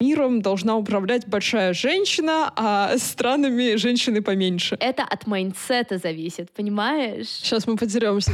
Миром должна управлять большая женщина, а странами женщины поменьше. Это от майндсета зависит, понимаешь? Сейчас мы подеремся.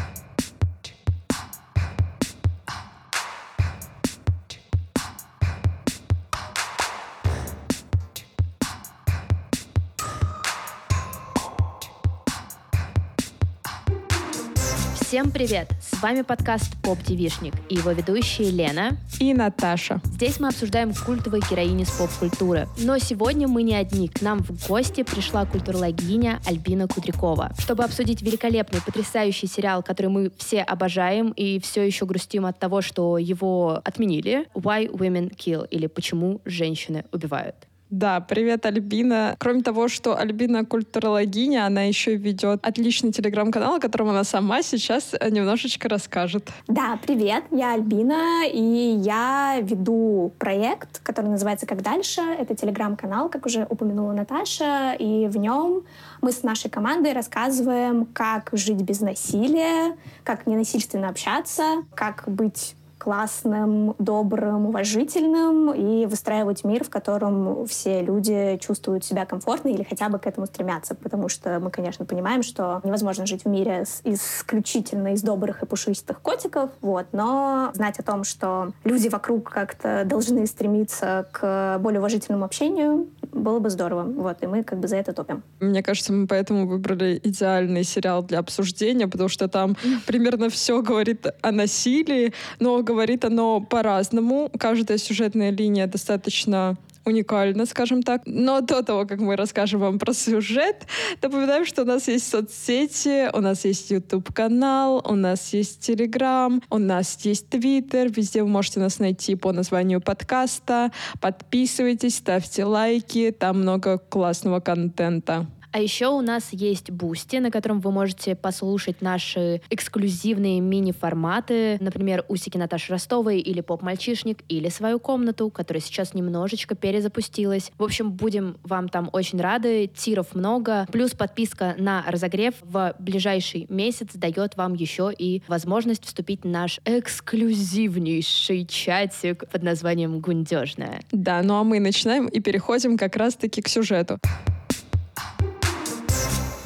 Всем привет! С вами подкаст «Поп Девишник» и его ведущие Лена и Наташа. Здесь мы обсуждаем культовых героинь из поп-культуры. Но сегодня мы не одни. К нам в гости пришла культурологиня Альбина Кудрякова, чтобы обсудить великолепный, потрясающий сериал, который мы все обожаем и все еще грустим от того, что его отменили. «Why Women Kill» или «Почему женщины убивают». Да, привет, Альбина. Кроме того, что Альбина культурологиня, она еще ведет отличный телеграм-канал, о котором она сама сейчас немножечко расскажет. Да, привет, я Альбина, и я веду проект, который называется «Как дальше?». Это телеграм-канал, как уже упомянула Наташа, и в нем мы с нашей командой рассказываем, как жить без насилия, как ненасильственно общаться, как быть классным, добрым, уважительным и выстраивать мир, в котором все люди чувствуют себя комфортно или хотя бы к этому стремятся. Потому что мы, конечно, понимаем, что невозможно жить в мире исключительно из добрых и пушистых котиков, вот, но знать о том, что люди вокруг как-то должны стремиться к более уважительному общению, было бы здорово. Вот, и мы как бы за это топим. Мне кажется, мы поэтому выбрали идеальный сериал для обсуждения, потому что там примерно все говорит о насилии, но говорит оно по-разному. Каждая сюжетная линия достаточно уникально, скажем так. Но до того, как мы расскажем вам про сюжет, напоминаем, что у нас есть соцсети, у нас есть YouTube-канал, у нас есть Telegram, у нас есть Twitter. Везде вы можете нас найти по названию подкаста. Подписывайтесь, ставьте лайки, там много классного контента. А еще у нас есть Бусти, на котором вы можете послушать наши эксклюзивные мини-форматы, например, «Усики Наташи Ростовой» или «Поп-мальчишник», или «Свою комнату», которая сейчас немножечко перезапустилась. В общем, будем вам там очень рады, тиров много, плюс подписка на разогрев в ближайший месяц дает вам еще и возможность вступить в наш эксклюзивнейший чатик под названием «Гундежная». Да, ну а мы начинаем и переходим как раз-таки к сюжету.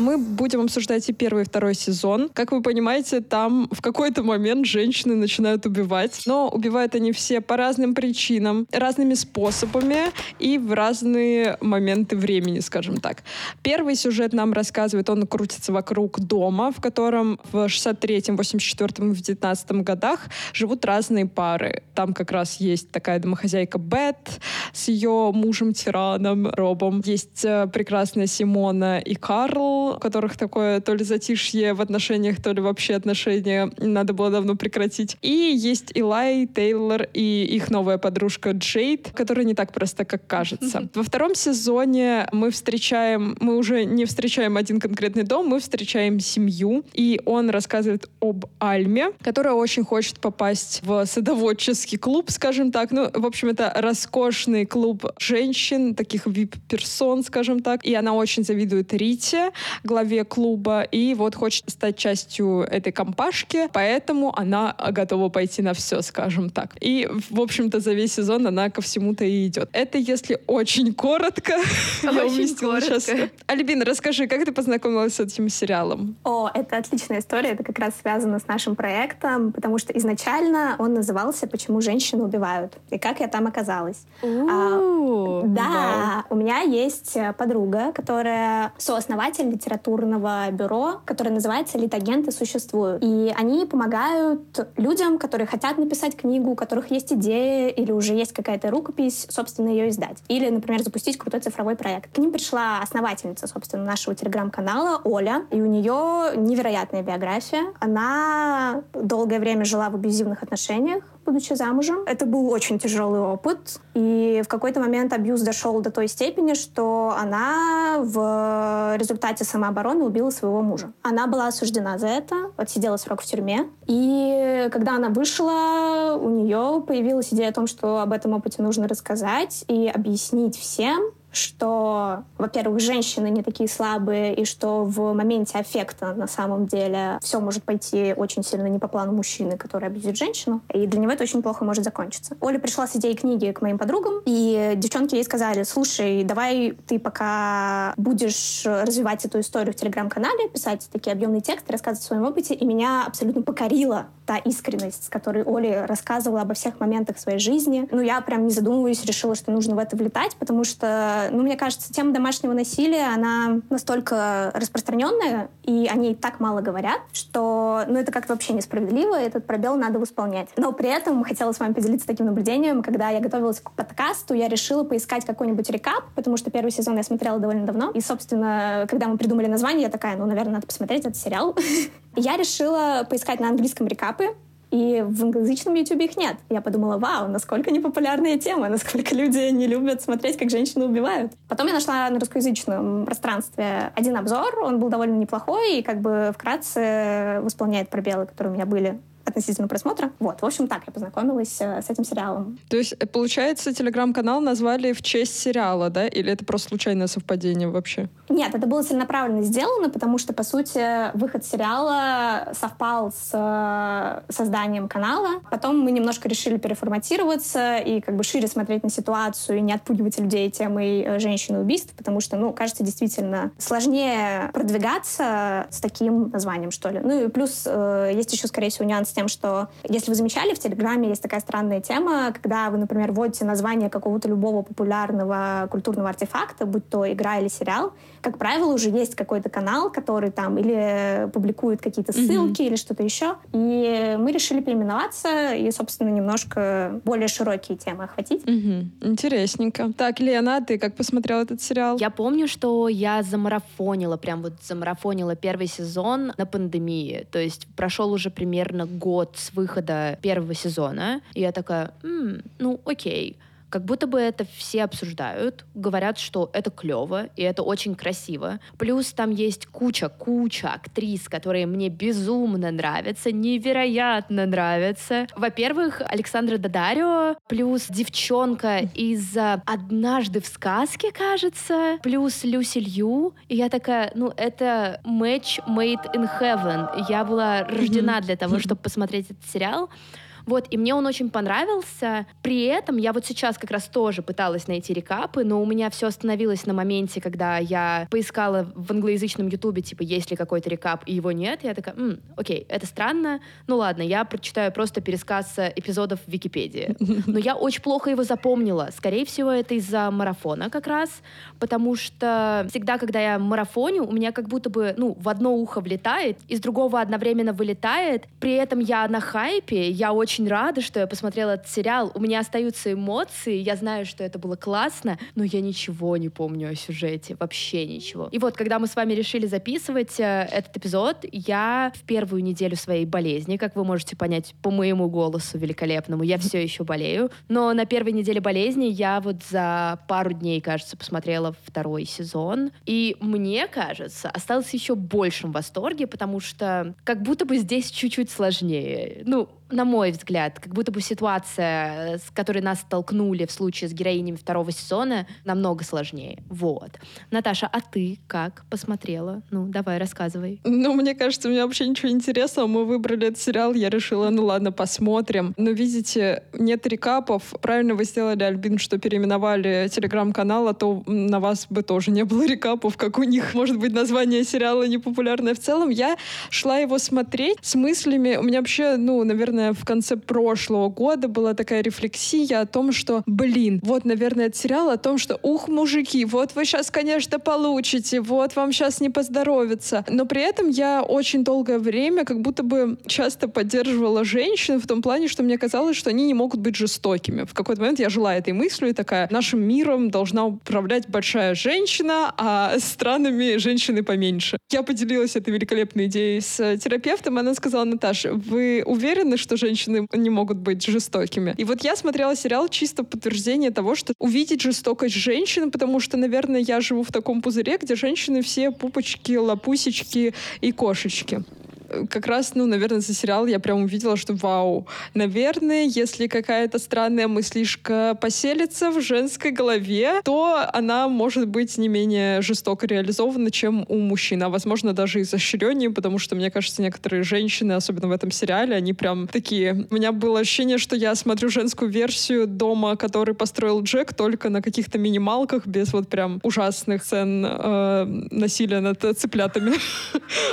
Мы будем обсуждать и первый, и второй сезон. Как вы понимаете, там в какой-то момент женщины начинают убивать. Но убивают они все по разным причинам, разными способами и в разные моменты времени, скажем так. Первый сюжет нам рассказывает, он крутится вокруг дома, в котором в 63-м, 84-м и в 19 годах живут разные пары. Там как раз есть такая домохозяйка Бет с ее мужем-тираном Робом. Есть э, прекрасная Симона и Карл, у которых такое то ли затишье в отношениях, то ли вообще отношения надо было давно прекратить. И есть Илай, Тейлор и их новая подружка Джейд, которая не так просто, как кажется. Во втором сезоне мы встречаем, мы уже не встречаем один конкретный дом, мы встречаем семью, и он рассказывает об Альме, которая очень хочет попасть в садоводческий клуб, скажем так. Ну, в общем, это роскошный клуб женщин, таких вип-персон, скажем так. И она очень завидует Рите, главе клуба, и вот хочет стать частью этой компашки, поэтому она готова пойти на все, скажем так. И, в общем-то, за весь сезон она ко всему-то и идет. Это если очень коротко. Я уместила сейчас. Альбина, расскажи, как ты познакомилась с этим сериалом? О, это отличная история, это как раз связано с нашим проектом, потому что изначально он назывался «Почему женщины убивают?» и как я там оказалась. А, да, у меня есть подруга, которая сооснователь литературного бюро, которое называется «Литагенты существуют». И они помогают людям, которые хотят написать книгу, у которых есть идея или уже есть какая-то рукопись, собственно, ее издать. Или, например, запустить крутой цифровой проект. К ним пришла основательница, собственно, нашего телеграм-канала Оля, и у нее невероятная биография. Она долгое время жила в абьюзивных отношениях, будучи замужем. Это был очень тяжелый опыт. И в какой-то момент абьюз дошел до той степени, что она в результате самообороны убила своего мужа. Она была осуждена за это, отсидела срок в тюрьме. И когда она вышла, у нее появилась идея о том, что об этом опыте нужно рассказать и объяснить всем, что, во-первых, женщины не такие слабые, и что в моменте аффекта на самом деле все может пойти очень сильно не по плану мужчины, который абьюзит женщину, и для него это очень плохо может закончиться. Оля пришла с идеей книги к моим подругам, и девчонки ей сказали, слушай, давай ты пока будешь развивать эту историю в Телеграм-канале, писать такие объемные тексты, рассказывать о своем опыте, и меня абсолютно покорила та искренность, с которой Оля рассказывала обо всех моментах своей жизни. Ну, я прям не задумываясь решила, что нужно в это влетать, потому что, ну, мне кажется, тема домашнего насилия, она настолько распространенная, и о ней так мало говорят, что, ну, это как-то вообще несправедливо, и этот пробел надо восполнять. Но при этом хотела с вами поделиться таким наблюдением. Когда я готовилась к подкасту, я решила поискать какой-нибудь рекап, потому что первый сезон я смотрела довольно давно. И, собственно, когда мы придумали название, я такая, ну, наверное, надо посмотреть этот сериал. Я решила поискать на английском рекапы, и в англоязычном YouTube их нет. Я подумала, вау, насколько непопулярная тема, насколько люди не любят смотреть, как женщины убивают. Потом я нашла на русскоязычном пространстве один обзор, он был довольно неплохой и как бы вкратце восполняет пробелы, которые у меня были относительно просмотра. Вот, в общем, так я познакомилась э, с этим сериалом. То есть, э, получается, телеграм-канал назвали в честь сериала, да? Или это просто случайное совпадение вообще? Нет, это было целенаправленно сделано, потому что, по сути, выход сериала совпал с э, созданием канала. Потом мы немножко решили переформатироваться и как бы шире смотреть на ситуацию и не отпугивать людей темой женщины убийств, потому что, ну, кажется, действительно сложнее продвигаться с таким названием, что ли. Ну и плюс есть еще, скорее всего, нюанс тем, что если вы замечали, в Телеграме есть такая странная тема, когда вы, например, вводите название какого-то любого популярного культурного артефакта, будь то игра или сериал, как правило, уже есть какой-то канал, который там или публикует какие-то ссылки mm-hmm. или что-то еще. И мы решили переименоваться и, собственно, немножко более широкие темы охватить. Mm-hmm. Интересненько. Так, Лена, ты как посмотрела этот сериал? Я помню, что я замарафонила, прям вот замарафонила первый сезон на пандемии. То есть прошел уже примерно год с выхода первого сезона. И я такая, М, ну окей как будто бы это все обсуждают, говорят, что это клево и это очень красиво. Плюс там есть куча-куча актрис, которые мне безумно нравятся, невероятно нравятся. Во-первых, Александра Дадарио, плюс девчонка из «Однажды в сказке», кажется, плюс Люси Лью. И я такая, ну, это match made in heaven. Я была рождена для того, чтобы посмотреть этот сериал. Вот, и мне он очень понравился. При этом я вот сейчас как раз тоже пыталась найти рекапы, но у меня все остановилось на моменте, когда я поискала в англоязычном ютубе, типа, есть ли какой-то рекап, и его нет. Я такая, М, окей, это странно. Ну ладно, я прочитаю просто пересказ эпизодов в Википедии. Но я очень плохо его запомнила. Скорее всего, это из-за марафона как раз, потому что всегда, когда я марафоню, у меня как будто бы, ну, в одно ухо влетает, из другого одновременно вылетает. При этом я на хайпе, я очень очень рада, что я посмотрела этот сериал. У меня остаются эмоции, я знаю, что это было классно, но я ничего не помню о сюжете, вообще ничего. И вот, когда мы с вами решили записывать э, этот эпизод, я в первую неделю своей болезни, как вы можете понять по моему голосу великолепному, я все еще болею, но на первой неделе болезни я вот за пару дней, кажется, посмотрела второй сезон, и мне кажется, осталось еще большем восторге, потому что как будто бы здесь чуть-чуть сложнее. Ну, на мой взгляд, как будто бы ситуация, с которой нас столкнули в случае с героинями второго сезона, намного сложнее. Вот. Наташа, а ты как посмотрела? Ну, давай, рассказывай. Ну, мне кажется, у меня вообще ничего интересного. Мы выбрали этот сериал, я решила, ну ладно, посмотрим. Но видите, нет рекапов. Правильно вы сделали, Альбин, что переименовали телеграм-канал, а то на вас бы тоже не было рекапов, как у них. Может быть, название сериала непопулярное в целом. Я шла его смотреть с мыслями. У меня вообще, ну, наверное, наверное, в конце прошлого года была такая рефлексия о том, что, блин, вот, наверное, этот сериал о том, что, ух, мужики, вот вы сейчас, конечно, получите, вот вам сейчас не поздоровится. Но при этом я очень долгое время как будто бы часто поддерживала женщин в том плане, что мне казалось, что они не могут быть жестокими. В какой-то момент я жила этой мыслью и такая, нашим миром должна управлять большая женщина, а странами женщины поменьше. Я поделилась этой великолепной идеей с терапевтом, она сказала, Наташа, вы уверены, что что женщины не могут быть жестокими. И вот я смотрела сериал чисто подтверждение того, что увидеть жестокость женщин, потому что, наверное, я живу в таком пузыре, где женщины все пупочки, лопусечки и кошечки. Как раз, ну, наверное, за сериал я прям увидела, что вау, наверное, если какая-то странная мыслишка поселится в женской голове, то она может быть не менее жестоко реализована, чем у мужчин, а возможно даже изощреннее, потому что, мне кажется, некоторые женщины, особенно в этом сериале, они прям такие... У меня было ощущение, что я смотрю женскую версию дома, который построил Джек, только на каких-то минималках, без вот прям ужасных сцен э, насилия над цыплятами.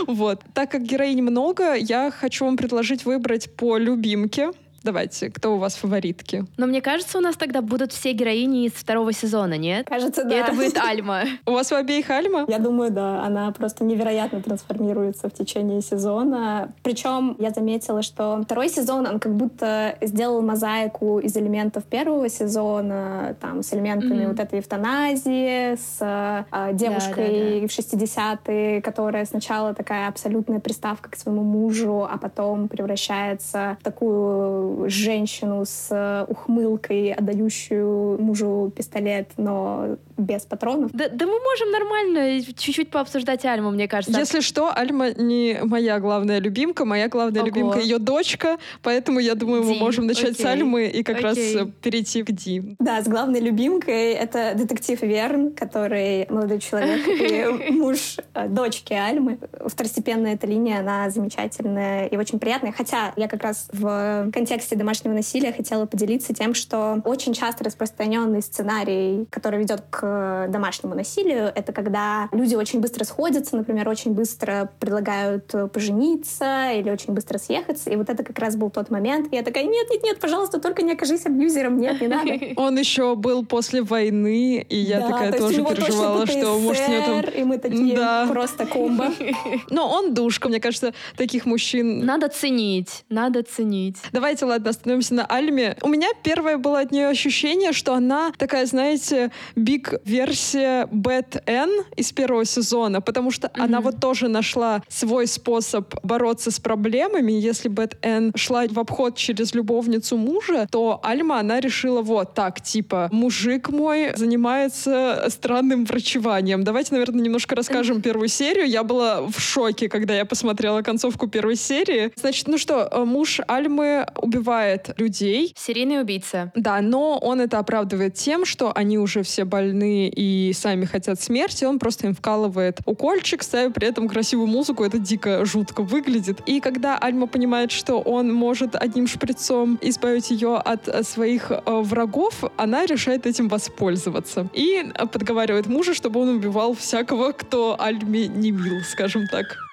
Вот. Так как героинь много, я хочу вам предложить выбрать по любимке. Давайте, кто у вас фаворитки? Но мне кажется, у нас тогда будут все героини из второго сезона, нет? Кажется, да. И это будет Альма. У вас у обеих Альма? Я думаю, да. Она просто невероятно трансформируется в течение сезона. Причем я заметила, что второй сезон, он как будто сделал мозаику из элементов первого сезона, там, с элементами mm-hmm. вот этой эвтаназии, с э, девушкой да, да, да. в 60-е, которая сначала такая абсолютная приставка к своему мужу, а потом превращается в такую женщину с э, ухмылкой, отдающую мужу пистолет, но без патронов. Да, да мы можем нормально чуть-чуть пообсуждать Альму, мне кажется. Если что, Альма не моя главная любимка, моя главная Ого. любимка ее дочка, поэтому я думаю, Ди. мы можем начать Окей. с Альмы и как Окей. раз перейти к Ди. Да, с главной любимкой это детектив Верн, который молодой человек и муж э, дочки Альмы. Второстепенная эта линия, она замечательная и очень приятная. Хотя я как раз в контексте контексте домашнего насилия хотела поделиться тем, что очень часто распространенный сценарий, который ведет к домашнему насилию, это когда люди очень быстро сходятся, например, очень быстро предлагают пожениться или очень быстро съехаться. И вот это как раз был тот момент. И я такая, нет, нет, нет, пожалуйста, только не окажись абьюзером, нет, не надо. Он еще был после войны, и я да, такая то тоже переживала, что может у него там... И мы такие да. просто комбо. Но он душка, мне кажется, таких мужчин... Надо ценить, надо ценить. Давайте ладно, остановимся на Альме. У меня первое было от нее ощущение, что она такая, знаете, big версия Бэт Энн из первого сезона, потому что mm-hmm. она вот тоже нашла свой способ бороться с проблемами. Если Бэт Энн шла в обход через любовницу мужа, то Альма, она решила вот так, типа, мужик мой занимается странным врачеванием. Давайте, наверное, немножко расскажем первую серию. Я была в шоке, когда я посмотрела концовку первой серии. Значит, ну что, муж Альмы убивает убивает людей. Серийный убийца. Да, но он это оправдывает тем, что они уже все больны и сами хотят смерти. Он просто им вкалывает укольчик, ставя при этом красивую музыку. Это дико жутко выглядит. И когда Альма понимает, что он может одним шприцом избавить ее от своих э, врагов, она решает этим воспользоваться. И подговаривает мужа, чтобы он убивал всякого, кто Альме не мил, скажем так.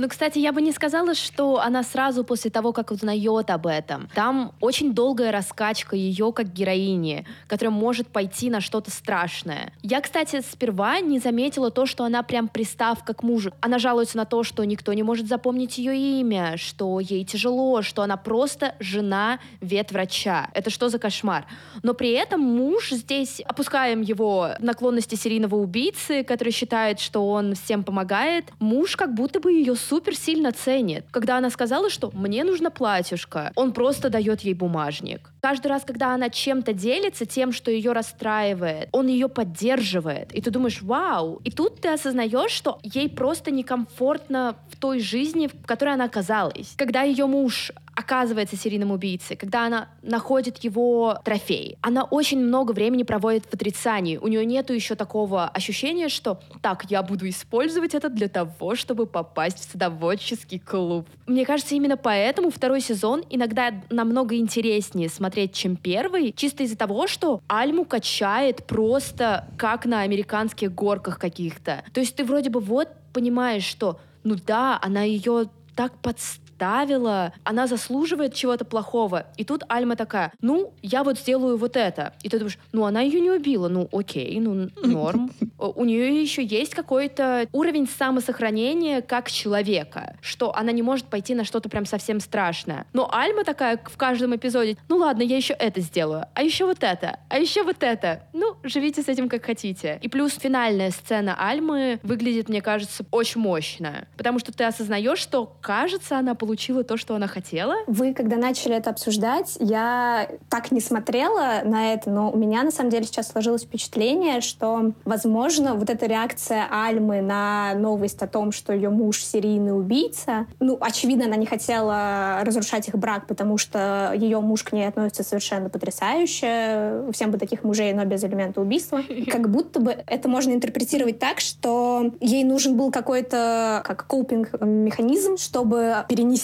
Ну, кстати, я бы не сказала, что она сразу после того, как узнает об этом. Там очень долгая раскачка ее как героини, которая может пойти на что-то страшное. Я, кстати, сперва не заметила то, что она прям приставка к мужу. Она жалуется на то, что никто не может запомнить ее имя, что ей тяжело, что она просто жена ветврача. Это что за кошмар? Но при этом муж здесь, опускаем его наклонности серийного убийцы, который считает, что он всем помогает, муж как будто бы ее супер сильно ценит. Когда она сказала, что мне нужно платьюшко, он просто дает ей бумажник. Каждый раз, когда она чем-то делится, тем, что ее расстраивает, он ее поддерживает. И ты думаешь, вау. И тут ты осознаешь, что ей просто некомфортно в той жизни, в которой она оказалась. Когда ее муж оказывается серийным убийцей, когда она находит его трофей, она очень много времени проводит в отрицании. У нее нету еще такого ощущения, что так, я буду использовать это для того, чтобы попасть в садоводческий клуб. Мне кажется, именно поэтому второй сезон иногда намного интереснее смотреть, чем первый, чисто из-за того, что Альму качает просто как на американских горках каких-то. То есть ты вроде бы вот понимаешь, что ну да, она ее так подставила, подставила, она заслуживает чего-то плохого. И тут Альма такая, ну, я вот сделаю вот это. И ты думаешь, ну, она ее не убила, ну, окей, ну, норм. У нее еще есть какой-то уровень самосохранения как человека, что она не может пойти на что-то прям совсем страшное. Но Альма такая в каждом эпизоде, ну ладно, я еще это сделаю, а еще вот это, а еще вот это. Ну, живите с этим как хотите. И плюс финальная сцена Альмы выглядит, мне кажется, очень мощно, потому что ты осознаешь, что, кажется, она получила получила то, что она хотела? Вы, когда начали это обсуждать, я так не смотрела на это, но у меня на самом деле сейчас сложилось впечатление, что, возможно, вот эта реакция Альмы на новость о том, что ее муж серийный убийца, ну, очевидно, она не хотела разрушать их брак, потому что ее муж к ней относится совершенно потрясающе. Всем бы таких мужей, но без элемента убийства. Как будто бы это можно интерпретировать так, что ей нужен был какой-то как копинг-механизм, чтобы перенести,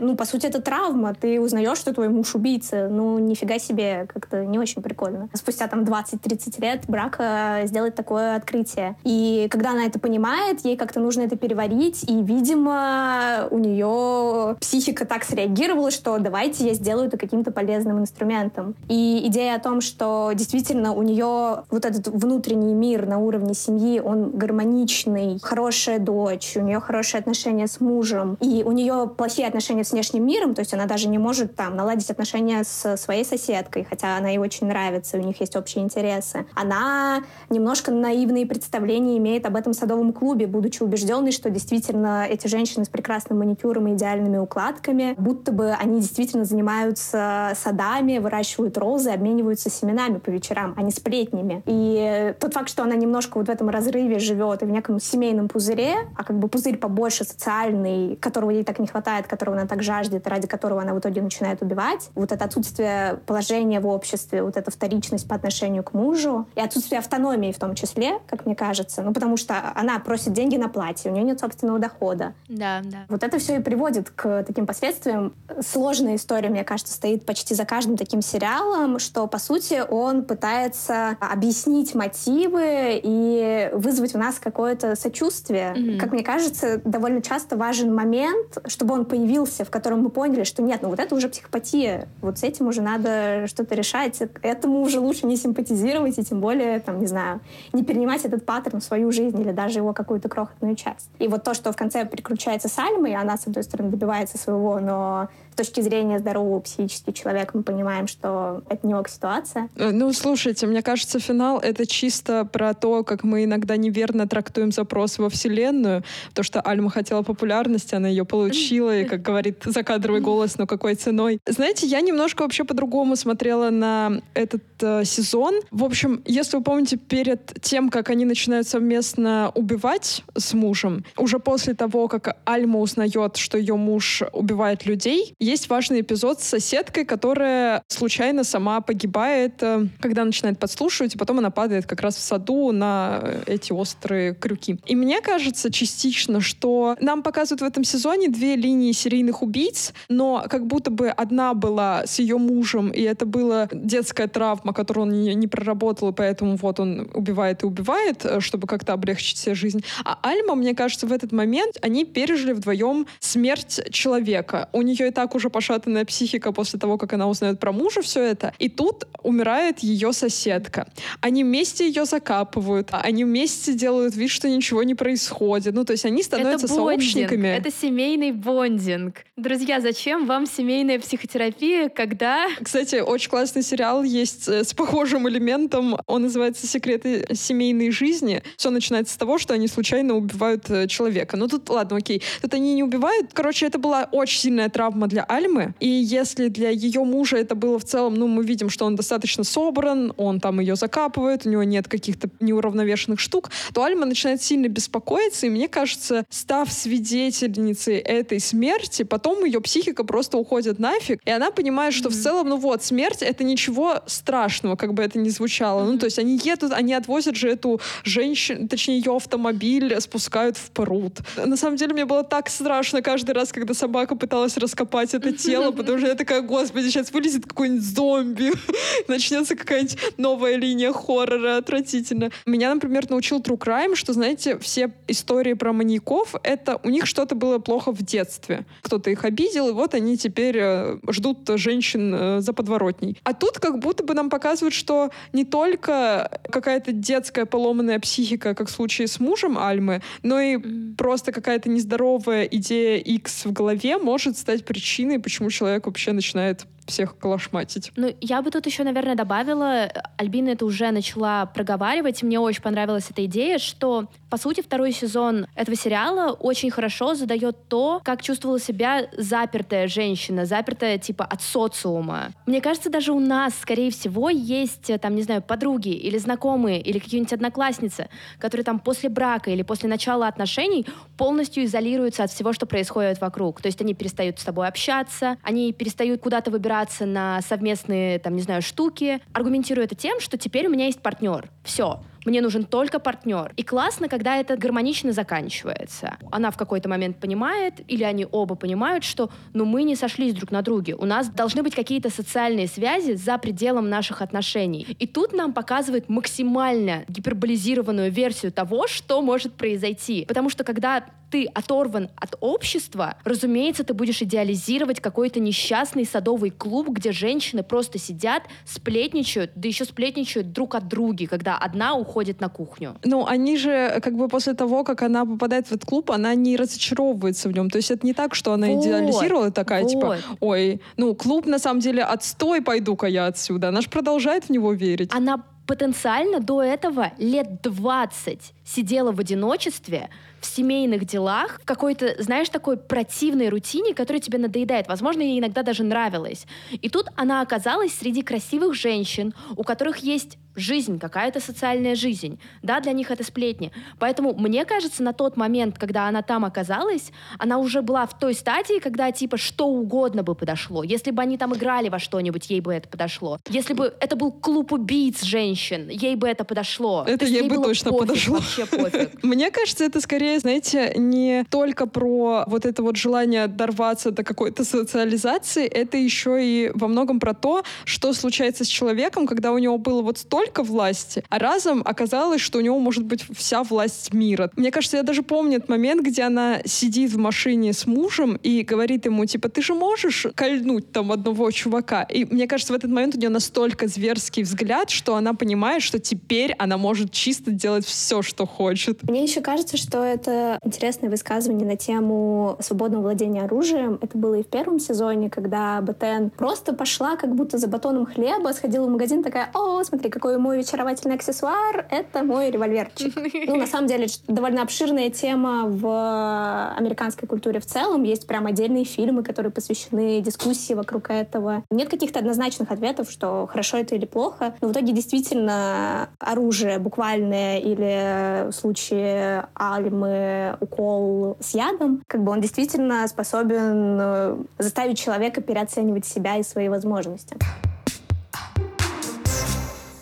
ну, по сути, это травма. Ты узнаешь, что твой муж убийца. Ну, нифига себе, как-то не очень прикольно. Спустя там 20-30 лет брака сделать такое открытие. И когда она это понимает, ей как-то нужно это переварить, и, видимо, у нее психика так среагировала, что давайте я сделаю это каким-то полезным инструментом. И идея о том, что действительно у нее вот этот внутренний мир на уровне семьи, он гармоничный, хорошая дочь, у нее хорошие отношения с мужем, и у нее плохие отношения с внешним миром, то есть она даже не может там наладить отношения с своей соседкой, хотя она ей очень нравится, у них есть общие интересы. Она немножко наивные представления имеет об этом садовом клубе, будучи убежденной, что действительно эти женщины с прекрасным маникюром и идеальными укладками, будто бы они действительно занимаются садами, выращивают розы, обмениваются семенами по вечерам, а не сплетнями. И тот факт, что она немножко вот в этом разрыве живет и в неком семейном пузыре, а как бы пузырь побольше социальный, которого ей так не хватает, которого она так жаждет, ради которого она в итоге начинает убивать, вот это отсутствие положения в обществе, вот эта вторичность по отношению к мужу и отсутствие автономии в том числе, как мне кажется, ну потому что она просит деньги на платье, у нее нет собственного дохода. Да, да. Вот это все и приводит к таким последствиям. Сложная история, мне кажется, стоит почти за каждым таким сериалом, что, по сути, он пытается объяснить мотивы и вызвать в нас какое-то сочувствие. Mm-hmm. Как мне кажется, довольно часто важен момент, чтобы он появился, в котором мы поняли, что нет, ну вот это уже психопатия, вот с этим уже надо что-то решать, этому уже лучше не симпатизировать и тем более, там, не знаю, не перенимать этот паттерн в свою жизнь или даже его какую-то крохотную часть. И вот то, что в конце переключается с Альмой, она, с одной стороны, добивается своего, но с точки зрения здорового психически человека мы понимаем, что это не ок ситуация. Э, ну, слушайте, мне кажется, финал — это чисто про то, как мы иногда неверно трактуем запрос во Вселенную. То, что Альма хотела популярности, она ее получила, и, как говорит закадровый голос, но какой ценой. Знаете, я немножко вообще по-другому смотрела на этот э, сезон. В общем, если вы помните, перед тем, как они начинают совместно убивать с мужем, уже после того, как Альма узнает, что ее муж убивает людей, есть важный эпизод с соседкой, которая случайно сама погибает, э, когда начинает подслушивать, и потом она падает как раз в саду на эти острые крюки. И мне кажется частично, что нам показывают в этом сезоне две линии серийных убийц, но как будто бы одна была с ее мужем, и это была детская травма, которую он не, не проработал, и поэтому вот он убивает и убивает, э, чтобы как-то облегчить себе жизнь. А Альма, мне кажется, в этот момент они пережили вдвоем смерть человека. У нее и так уже пошатанная психика после того, как она узнает про мужа все это. И тут умирает ее соседка. Они вместе ее закапывают, они вместе делают вид, что ничего не происходит. Ну, то есть они становятся это сообщниками. Это семейный бондинг. Друзья, зачем вам семейная психотерапия, когда... Кстати, очень классный сериал есть э, с похожим элементом. Он называется «Секреты семейной жизни». Все начинается с того, что они случайно убивают э, человека. Ну тут, ладно, окей. Тут они не убивают. Короче, это была очень сильная травма для Альмы. И если для ее мужа это было в целом, ну, мы видим, что он достаточно собран, он там ее закапывает, у него нет каких-то неуравновешенных штук, то Альма начинает сильно беспокоиться, и мне кажется, став свидетельницей этой смерти, потом ее психика просто уходит нафиг, и она понимает, что mm-hmm. в целом, ну вот, смерть — это ничего страшного, как бы это ни звучало. Mm-hmm. Ну, то есть они едут, они отвозят же эту женщину, точнее, ее автомобиль спускают в пруд. На самом деле, мне было так страшно каждый раз, когда собака пыталась раскопать это тело, потому что я такая, господи, сейчас вылезет какой-нибудь зомби, начнется какая-нибудь новая линия хоррора, отвратительно. Меня, например, научил True Crime, что, знаете, все истории про маньяков, это у них что-то было плохо в детстве. Кто-то их обидел, и вот они теперь э, ждут женщин э, за подворотней. А тут как будто бы нам показывают, что не только какая-то детская поломанная психика, как в случае с мужем Альмы, но и mm. просто какая-то нездоровая идея X в голове может стать причиной, почему человек вообще начинает всех колошматить. Ну, я бы тут еще, наверное, добавила, Альбина это уже начала проговаривать, мне очень понравилась эта идея, что, по сути, второй сезон этого сериала очень хорошо задает то, как чувствовала себя запертая женщина, запертая, типа, от социума. Мне кажется, даже у нас, скорее всего, есть, там, не знаю, подруги или знакомые, или какие-нибудь одноклассницы, которые там после брака или после начала отношений полностью изолируются от всего, что происходит вокруг. То есть они перестают с тобой общаться, они перестают куда-то выбираться на совместные, там, не знаю, штуки, аргументируя это тем, что теперь у меня есть партнер. Все мне нужен только партнер. И классно, когда это гармонично заканчивается. Она в какой-то момент понимает, или они оба понимают, что ну мы не сошлись друг на друге. У нас должны быть какие-то социальные связи за пределом наших отношений. И тут нам показывают максимально гиперболизированную версию того, что может произойти. Потому что когда ты оторван от общества, разумеется, ты будешь идеализировать какой-то несчастный садовый клуб, где женщины просто сидят, сплетничают, да еще сплетничают друг от друга, когда одна уходит на кухню. Ну, они же, как бы после того, как она попадает в этот клуб, она не разочаровывается в нем. То есть это не так, что она вот, идеализировала, такая, типа, вот. типа, ой, ну, клуб на самом деле отстой, пойду-ка я отсюда. Она же продолжает в него верить. Она потенциально до этого лет 20 сидела в одиночестве, в семейных делах, в какой-то, знаешь, такой противной рутине, которая тебе надоедает. Возможно, ей иногда даже нравилось. И тут она оказалась среди красивых женщин, у которых есть жизнь, какая-то социальная жизнь. Да, для них это сплетни. Поэтому мне кажется, на тот момент, когда она там оказалась, она уже была в той стадии, когда типа что угодно бы подошло. Если бы они там играли во что-нибудь, ей бы это подошло. Если бы это был клуб убийц женщин, ей бы это подошло. Это ей, ей бы точно пофиг, подошло. Вообще пофиг. Мне кажется, это скорее, знаете, не только про вот это вот желание дорваться до какой-то социализации, это еще и во многом про то, что случается с человеком, когда у него было вот столько столько власти, а разом оказалось, что у него может быть вся власть мира. Мне кажется, я даже помню этот момент, где она сидит в машине с мужем и говорит ему, типа, ты же можешь кольнуть там одного чувака? И мне кажется, в этот момент у нее настолько зверский взгляд, что она понимает, что теперь она может чисто делать все, что хочет. Мне еще кажется, что это интересное высказывание на тему свободного владения оружием. Это было и в первом сезоне, когда Бетен просто пошла как будто за батоном хлеба, сходила в магазин, такая, о, смотри, какой какой мой вечеровательный аксессуар — это мой револьверчик. Ну, на самом деле, довольно обширная тема в американской культуре в целом. Есть прям отдельные фильмы, которые посвящены дискуссии вокруг этого. Нет каких-то однозначных ответов, что хорошо это или плохо. Но в итоге действительно оружие буквальное или в случае альмы укол с ядом, как бы он действительно способен э, заставить человека переоценивать себя и свои возможности.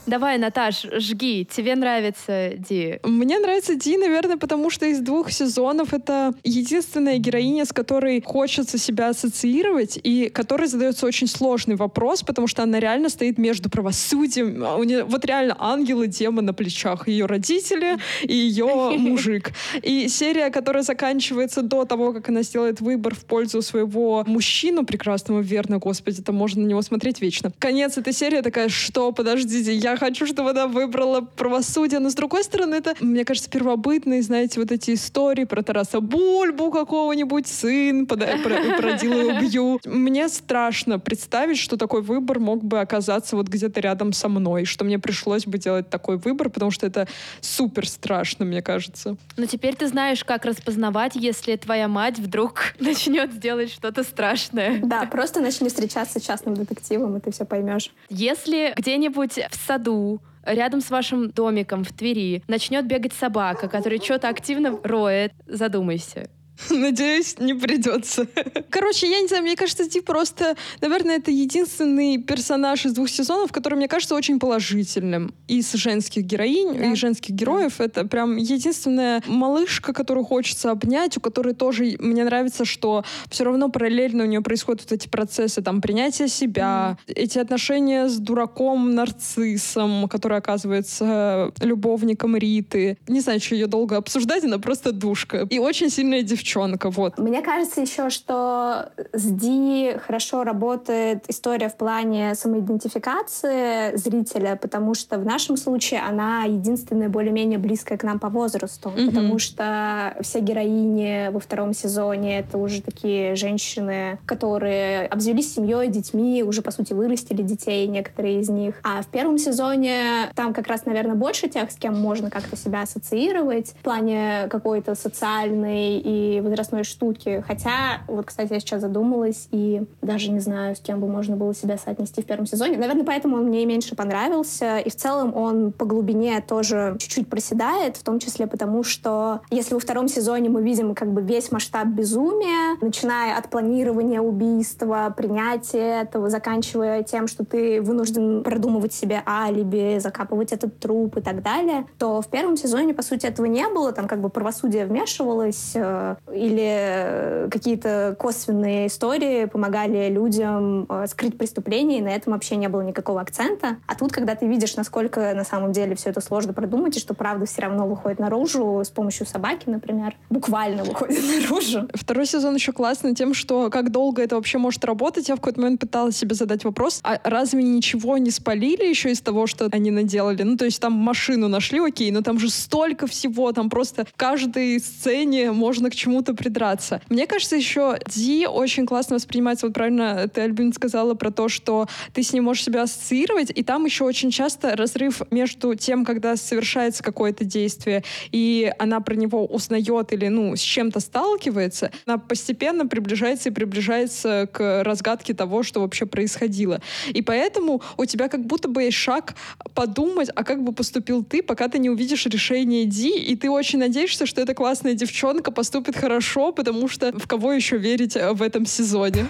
Давай, Наташ, жги. Тебе нравится Ди? Мне нравится Ди, наверное, потому что из двух сезонов это единственная героиня, с которой хочется себя ассоциировать, и которой задается очень сложный вопрос, потому что она реально стоит между правосудием. У нее, вот реально ангел и демон на плечах. Ее родители и ее мужик. И серия, которая заканчивается до того, как она сделает выбор в пользу своего мужчину прекрасного, верно, господи, это можно на него смотреть вечно. Конец этой серии такая, что, подождите, я хочу, чтобы она выбрала правосудие. Но с другой стороны, это, мне кажется, первобытные, знаете, вот эти истории про Тараса Бульбу какого-нибудь, сын продил и убью. Мне страшно представить, что такой выбор мог бы оказаться вот где-то рядом со мной, что мне пришлось бы делать такой выбор, потому что это супер страшно, мне кажется. Но теперь ты знаешь, как распознавать, если твоя мать вдруг начнет делать что-то страшное. Да, просто начни встречаться с частным детективом, и ты все поймешь. Если где-нибудь в саду саду, рядом с вашим домиком в Твери начнет бегать собака, которая что-то активно роет, задумайся. Надеюсь, не придется. Короче, я не знаю, мне кажется, Ди просто, наверное, это единственный персонаж из двух сезонов, который, мне кажется, очень положительным. Из женских героинь, да. и женских героев. Да. Это прям единственная малышка, которую хочется обнять, у которой тоже, мне нравится, что все равно параллельно у нее происходят вот эти процессы, там, принятия себя, mm. эти отношения с дураком, нарциссом, который оказывается любовником Риты. Не знаю, что ее долго обсуждать, она просто душка. И очень сильная девчонка девчонка, вот. Мне кажется еще, что с Ди хорошо работает история в плане самоидентификации зрителя, потому что в нашем случае она единственная более-менее близкая к нам по возрасту, mm-hmm. потому что все героини во втором сезоне это уже такие женщины, которые обзавелись семьей, детьми, уже по сути вырастили детей, некоторые из них. А в первом сезоне там как раз, наверное, больше тех, с кем можно как-то себя ассоциировать в плане какой-то социальной и возрастной штуки. Хотя, вот, кстати, я сейчас задумалась и даже не знаю, с кем бы можно было себя соотнести в первом сезоне. Наверное, поэтому он мне меньше понравился. И в целом он по глубине тоже чуть-чуть проседает, в том числе потому, что если во втором сезоне мы видим как бы весь масштаб безумия, начиная от планирования убийства, принятия этого, заканчивая тем, что ты вынужден продумывать себе алиби, закапывать этот труп и так далее, то в первом сезоне, по сути, этого не было. Там как бы правосудие вмешивалось э, или какие-то косвенные истории помогали людям э, скрыть преступление, и на этом вообще не было никакого акцента. А тут, когда ты видишь, насколько на самом деле все это сложно продумать, и что правда все равно выходит наружу с помощью собаки, например, буквально выходит наружу. Второй сезон еще классный тем, что как долго это вообще может работать. Я в какой-то момент пыталась себе задать вопрос, а разве ничего не спалили еще из того, что они наделали? Ну, то есть там машину нашли, окей, но там же столько всего, там просто в каждой сцене можно к чему-то придраться. Мне кажется, еще Ди очень классно воспринимается, вот правильно ты, Альбин, сказала про то, что ты с ним можешь себя ассоциировать, и там еще очень часто разрыв между тем, когда совершается какое-то действие, и она про него узнает или, ну, с чем-то сталкивается, она постепенно приближается и приближается к разгадке того, что вообще происходило. И поэтому у тебя как будто бы есть шаг подумать, а как бы поступил ты, пока ты не увидишь решение Ди, и ты очень надеешься, что эта классная девчонка поступит хорошо, потому что в кого еще верить в этом сезоне?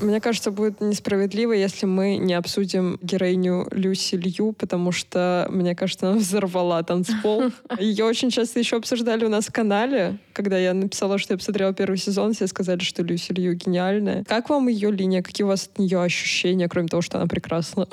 Мне кажется, будет несправедливо, если мы не обсудим героиню Люси Лью, потому что, мне кажется, она взорвала танцпол. Ее очень часто еще обсуждали у нас в канале. Когда я написала, что я посмотрела первый сезон, все сказали, что Люси Лью гениальная. Как вам ее линия? Какие у вас от нее ощущения, кроме того, что она прекрасна?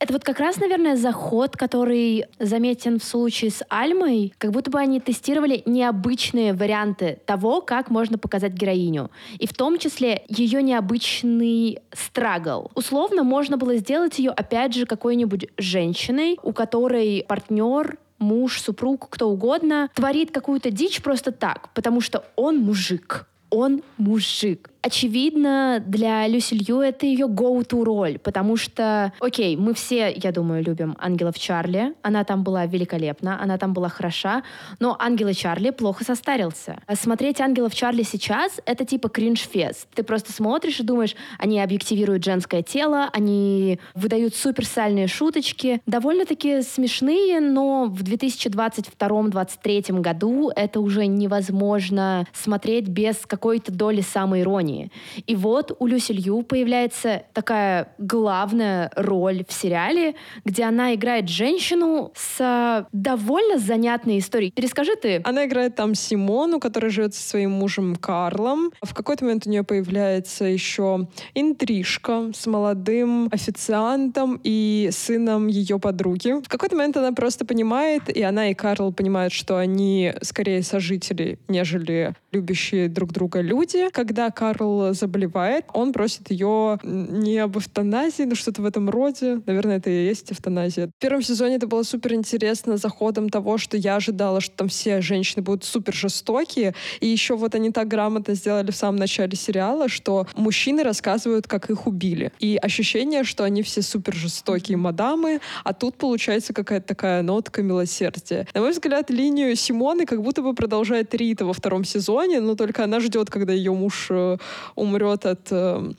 Это вот как раз, наверное, заход, который заметен в случае с Альмой, как будто бы они тестировали необычные варианты того, как можно показать героиню. И в том числе ее необычный страгл. Условно можно было сделать ее, опять же, какой-нибудь женщиной, у которой партнер муж, супруг, кто угодно, творит какую-то дичь просто так, потому что он мужик. Он мужик очевидно, для Люси Лью это ее go-to роль, потому что, окей, мы все, я думаю, любим ангелов Чарли, она там была великолепна, она там была хороша, но ангелы Чарли плохо состарился. А смотреть ангелов Чарли сейчас — это типа кринж-фест. Ты просто смотришь и думаешь, они объективируют женское тело, они выдают суперсальные шуточки, довольно-таки смешные, но в 2022-2023 году это уже невозможно смотреть без какой-то доли самоиронии компании. И вот у Люси Лью появляется такая главная роль в сериале, где она играет женщину с довольно занятной историей. Перескажи ты. Она играет там Симону, которая живет со своим мужем Карлом. В какой-то момент у нее появляется еще интрижка с молодым официантом и сыном ее подруги. В какой-то момент она просто понимает, и она и Карл понимают, что они скорее сожители, нежели любящие друг друга люди. Когда Карл Карл заболевает, он просит ее не об эвтаназии, но что-то в этом роде. Наверное, это и есть эвтаназия. В первом сезоне это было супер интересно заходом того, что я ожидала, что там все женщины будут супер жестокие. И еще вот они так грамотно сделали в самом начале сериала, что мужчины рассказывают, как их убили. И ощущение, что они все супер жестокие мадамы, а тут получается какая-то такая нотка милосердия. На мой взгляд, линию Симоны как будто бы продолжает Рита во втором сезоне, но только она ждет, когда ее муж э, умрет от э,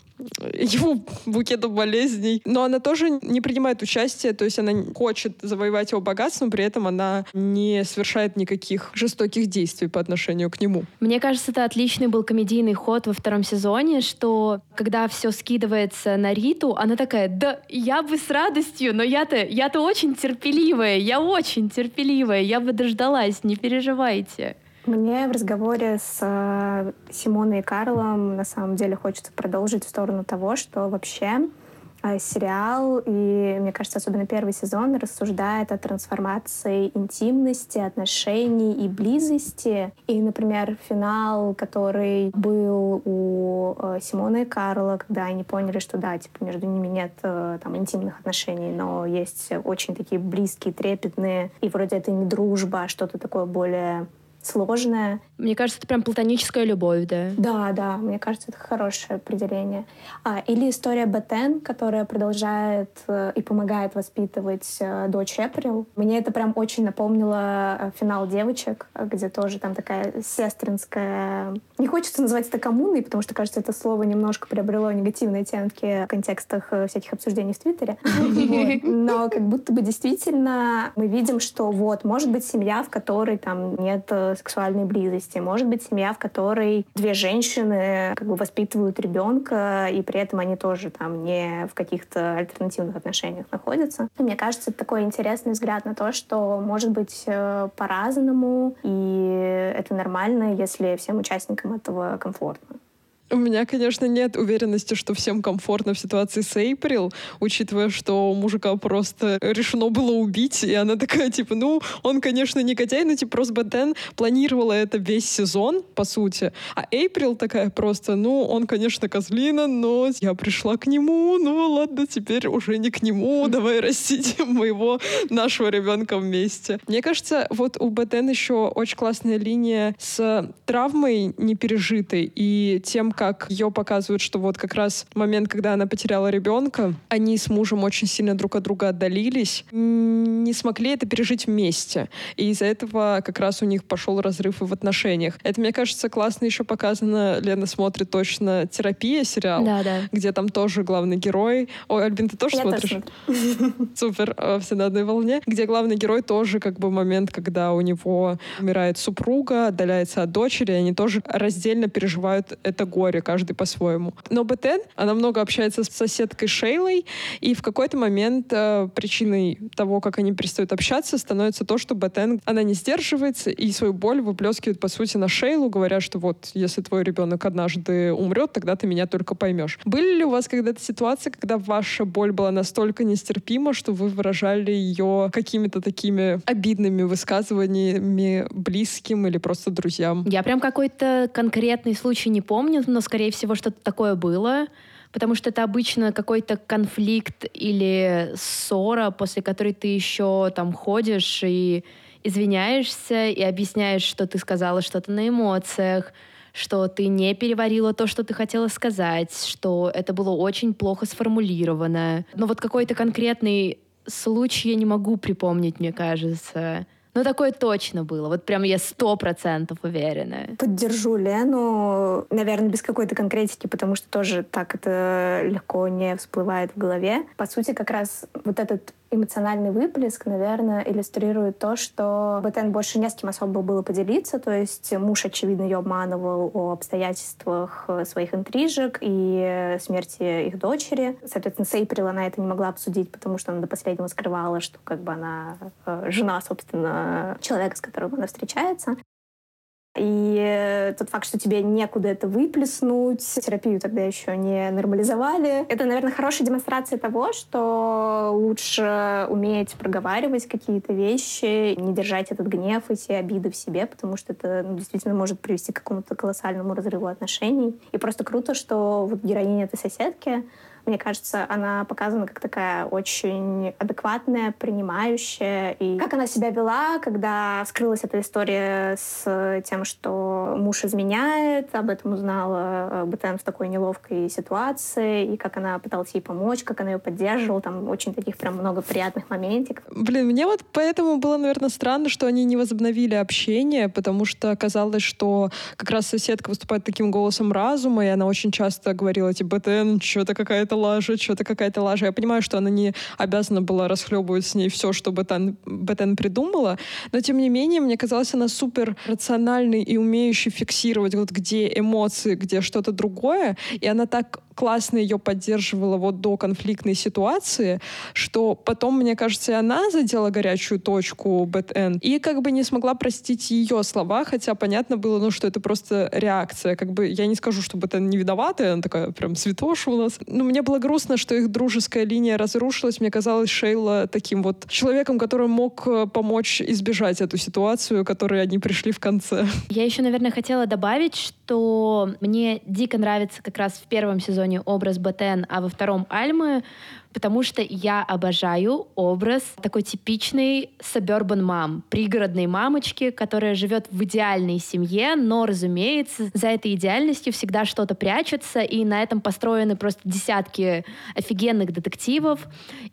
его букета болезней. Но она тоже не принимает участие, то есть она хочет завоевать его богатство, но при этом она не совершает никаких жестоких действий по отношению к нему. Мне кажется, это отличный был комедийный ход во втором сезоне, что когда все скидывается на Риту, она такая, да я бы с радостью, но я-то я-то очень терпеливая, я очень терпеливая, я бы дождалась, не переживайте. Мне в разговоре с э, Симоной и Карлом на самом деле хочется продолжить в сторону того, что вообще А сериал, и мне кажется, особенно первый сезон, рассуждает о трансформации интимности, отношений и близости. И, например, финал, который был у э, Симона и Карла, когда они поняли, что да, типа между ними нет э, там интимных отношений, но есть очень такие близкие, трепетные, и вроде это не дружба, а что-то такое более сложная. Мне кажется, это прям платоническая любовь, да? Да, да, мне кажется, это хорошее определение. А, или история Бетен, которая продолжает э, и помогает воспитывать э, дочь Эприл. Мне это прям очень напомнило э, финал «Девочек», где тоже там такая сестринская... Не хочется называть это коммуной, потому что, кажется, это слово немножко приобрело негативные оттенки в контекстах всяких обсуждений в Твиттере. Но как будто бы действительно мы видим, что вот, может быть, семья, в которой там нет сексуальной близости. Может быть, семья, в которой две женщины как бы воспитывают ребенка, и при этом они тоже там не в каких-то альтернативных отношениях находятся. И мне кажется, это такой интересный взгляд на то, что может быть э, по-разному, и это нормально, если всем участникам этого комфортно. У меня, конечно, нет уверенности, что всем комфортно в ситуации с Эйприл, учитывая, что мужика просто решено было убить, и она такая, типа, ну, он, конечно, негодяй, но, типа, просто Бетен планировала это весь сезон, по сути, а Эйприл такая просто, ну, он, конечно, козлина, но я пришла к нему, ну, ладно, теперь уже не к нему, давай растить моего, нашего ребенка вместе. Мне кажется, вот у Бетен еще очень классная линия с травмой непережитой и тем, как ее показывают, что вот как раз момент, когда она потеряла ребенка, они с мужем очень сильно друг от друга отдалились, не смогли это пережить вместе. И из-за этого как раз у них пошел разрыв и в отношениях. Это, мне кажется, классно еще показано. Лена смотрит точно «Терапия» сериал, да, да. где там тоже главный герой. Ой, Альбин, ты тоже Я смотришь? Тоже Супер, э, все на одной волне. Где главный герой тоже как бы момент, когда у него умирает супруга, отдаляется от дочери, они тоже раздельно переживают это горе горе, каждый по-своему. Но Бетен, она много общается с соседкой Шейлой, и в какой-то момент э, причиной того, как они перестают общаться, становится то, что Бетен, она не сдерживается и свою боль выплескивает, по сути, на Шейлу, говоря, что вот, если твой ребенок однажды умрет, тогда ты меня только поймешь. Были ли у вас когда-то ситуации, когда ваша боль была настолько нестерпима, что вы выражали ее какими-то такими обидными высказываниями близким или просто друзьям? Я прям какой-то конкретный случай не помню, но, скорее всего, что-то такое было, потому что это обычно какой-то конфликт или ссора, после которой ты еще там ходишь и извиняешься и объясняешь, что ты сказала что-то на эмоциях, что ты не переварила то, что ты хотела сказать, что это было очень плохо сформулировано. Но вот какой-то конкретный случай я не могу припомнить, мне кажется. Ну, такое точно было. Вот прям я сто процентов уверена. Поддержу Лену, наверное, без какой-то конкретики, потому что тоже так это легко не всплывает в голове. По сути, как раз вот этот эмоциональный выплеск, наверное, иллюстрирует то, что Бетен больше не с кем особо было поделиться, то есть муж, очевидно, ее обманывал о обстоятельствах своих интрижек и смерти их дочери. Соответственно, с Эйприл она это не могла обсудить, потому что она до последнего скрывала, что как бы она э, жена, собственно, человека, с которым она встречается. И тот факт, что тебе некуда это выплеснуть, терапию тогда еще не нормализовали, это, наверное, хорошая демонстрация того, что лучше уметь проговаривать какие-то вещи, не держать этот гнев, эти обиды в себе, потому что это ну, действительно может привести к какому-то колоссальному разрыву отношений. И просто круто, что вот героиня этой соседки мне кажется, она показана как такая очень адекватная, принимающая. И как она себя вела, когда скрылась эта история с тем, что муж изменяет, об этом узнала Бетен в такой неловкой ситуации, и как она пыталась ей помочь, как она ее поддерживала. Там очень таких прям много приятных моментиков. Блин, мне вот поэтому было, наверное, странно, что они не возобновили общение, потому что казалось, что как раз соседка выступает таким голосом разума, и она очень часто говорила, типа, Бетен, что-то какая-то какая-то лажа, что-то какая-то лажа. Я понимаю, что она не обязана была расхлебывать с ней все, что Бетен, Бетен придумала, но тем не менее, мне казалось, она супер рациональной и умеющей фиксировать вот где эмоции, где что-то другое, и она так классно ее поддерживала вот до конфликтной ситуации, что потом, мне кажется, и она задела горячую точку Бэт и как бы не смогла простить ее слова, хотя понятно было, ну, что это просто реакция. Как бы я не скажу, что Бэт не виновата, она такая прям святоша у нас. Но мне было грустно, что их дружеская линия разрушилась. Мне казалось Шейла таким вот человеком, который мог э, помочь избежать эту ситуацию, к которой они пришли в конце. Я еще, наверное, хотела добавить, что мне дико нравится как раз в первом сезоне образ Бэт Энн, а во втором Альмы, потому что я обожаю образ такой типичной suburban мам, пригородной мамочки, которая живет в идеальной семье, но, разумеется, за этой идеальностью всегда что-то прячется, и на этом построены просто десятки офигенных детективов.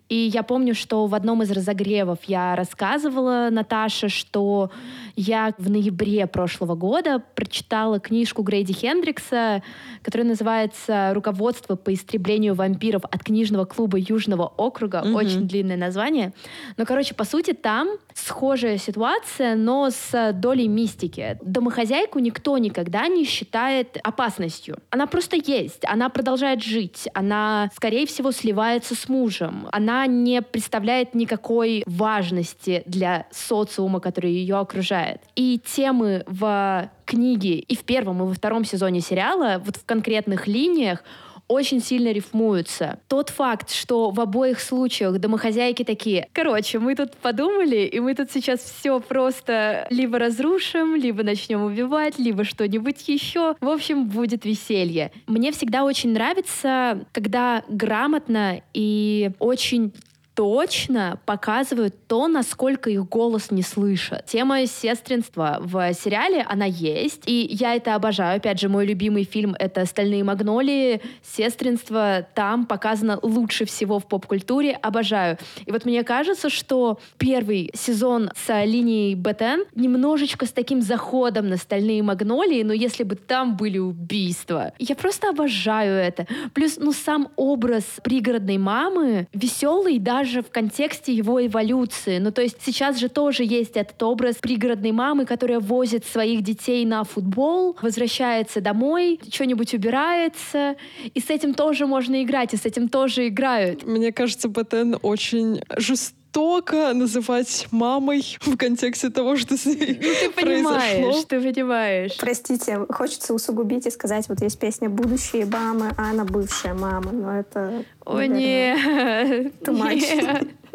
И я помню, что в одном из разогревов я рассказывала Наташе, что я в ноябре прошлого года прочитала книжку Грейди Хендрикса, которая называется «Руководство по истреблению вампиров от книжного клуба Южного округа. Mm-hmm. Очень длинное название. Но, короче, по сути, там схожая ситуация, но с долей мистики. Домохозяйку никто никогда не считает опасностью. Она просто есть, она продолжает жить, она, скорее всего, сливается с мужем. Она не представляет никакой важности для социума, который ее окружает. И темы в книге и в первом, и во втором сезоне сериала, вот в конкретных линиях, очень сильно рифмуются. Тот факт, что в обоих случаях домохозяйки такие, короче, мы тут подумали, и мы тут сейчас все просто либо разрушим, либо начнем убивать, либо что-нибудь еще. В общем, будет веселье. Мне всегда очень нравится, когда грамотно и очень точно показывают то, насколько их голос не слышат. Тема сестринства в сериале, она есть, и я это обожаю. Опять же, мой любимый фильм — это «Стальные магнолии». Сестринство там показано лучше всего в поп-культуре. Обожаю. И вот мне кажется, что первый сезон с линией БТН немножечко с таким заходом на «Стальные магнолии», но если бы там были убийства. Я просто обожаю это. Плюс, ну, сам образ пригородной мамы веселый даже даже в контексте его эволюции. Ну, то есть сейчас же тоже есть этот образ пригородной мамы, которая возит своих детей на футбол, возвращается домой, что-нибудь убирается, и с этим тоже можно играть, и с этим тоже играют. Мне кажется, БТН очень жестоко называть мамой в контексте того, что с ней ну, ты понимаешь, произошло. ты понимаешь. Простите, хочется усугубить и сказать, вот есть песня «Будущие мамы», а она бывшая мама, но это... О, нет. Too much.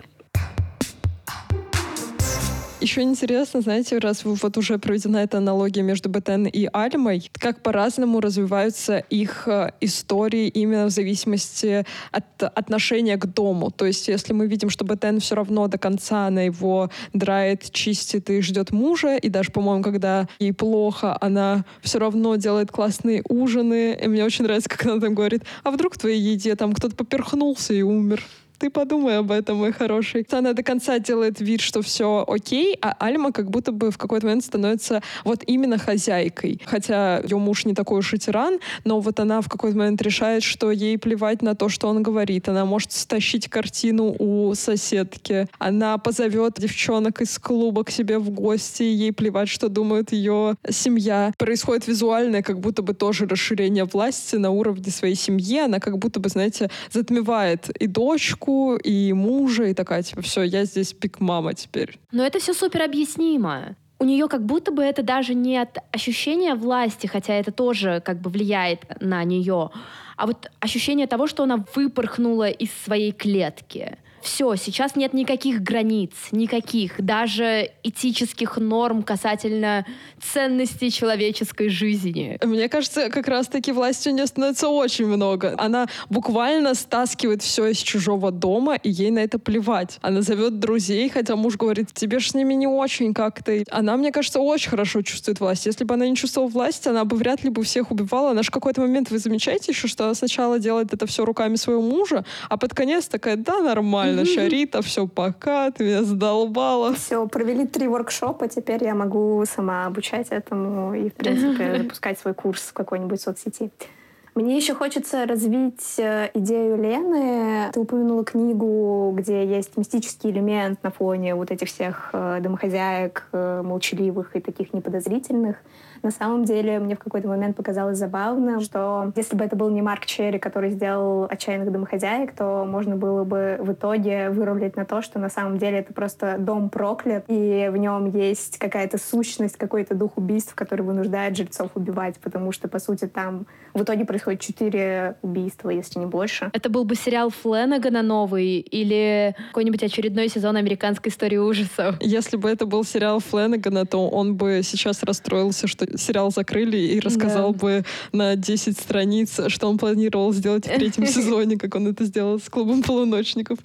Еще интересно, знаете, раз вот уже проведена эта аналогия между Бетен и Альмой, как по-разному развиваются их э, истории именно в зависимости от отношения к дому. То есть, если мы видим, что Бетен все равно до конца она его драет, чистит и ждет мужа, и даже, по-моему, когда ей плохо, она все равно делает классные ужины. И мне очень нравится, как она там говорит, а вдруг в твоей еде там кто-то поперхнулся и умер ты подумай об этом, мой хороший. Она до конца делает вид, что все окей, а Альма как будто бы в какой-то момент становится вот именно хозяйкой. Хотя ее муж не такой уж и тиран, но вот она в какой-то момент решает, что ей плевать на то, что он говорит. Она может стащить картину у соседки. Она позовет девчонок из клуба к себе в гости, ей плевать, что думает ее семья. Происходит визуальное как будто бы тоже расширение власти на уровне своей семьи. Она как будто бы, знаете, затмевает и дочку, дочку, и мужа, и такая, типа, все, я здесь пик-мама теперь. Но это все супер объяснимо у нее как будто бы это даже не от ощущения власти, хотя это тоже как бы влияет на нее, а вот ощущение того, что она выпорхнула из своей клетки. Все, сейчас нет никаких границ, никаких, даже этических норм касательно ценностей человеческой жизни. Мне кажется, как раз-таки власти у нее становится очень много. Она буквально стаскивает все из чужого дома, и ей на это плевать. Она зовет друзей, хотя муж говорит, тебе ж с ними не очень как-то. Она, мне кажется, очень хорошо чувствует власть. Если бы она не чувствовала власть, она бы вряд ли бы всех убивала. Она же какой-то момент, вы замечаете еще, что сначала делает это все руками своего мужа, а под конец такая, да, нормально нормально, Шарита, все, пока, ты меня задолбала. Все, провели три воркшопа, теперь я могу сама обучать этому и, в принципе, запускать свой курс в какой-нибудь соцсети. Мне еще хочется развить э, идею Лены. Ты упомянула книгу, где есть мистический элемент на фоне вот этих всех э, домохозяек, э, молчаливых и таких неподозрительных. На самом деле, мне в какой-то момент показалось забавным, что если бы это был не Марк Черри, который сделал «Отчаянных домохозяек», то можно было бы в итоге вырулить на то, что на самом деле это просто дом проклят, и в нем есть какая-то сущность, какой-то дух убийств, который вынуждает жильцов убивать, потому что, по сути, там в итоге происходит четыре убийства, если не больше. Это был бы сериал Фленнегана новый или какой-нибудь очередной сезон американской истории ужасов? Если бы это был сериал Фленнегана, то он бы сейчас расстроился, что сериал закрыли и рассказал Да. бы на 10 страниц, что он планировал сделать в третьем сезоне, как он это сделал с клубом полуночников.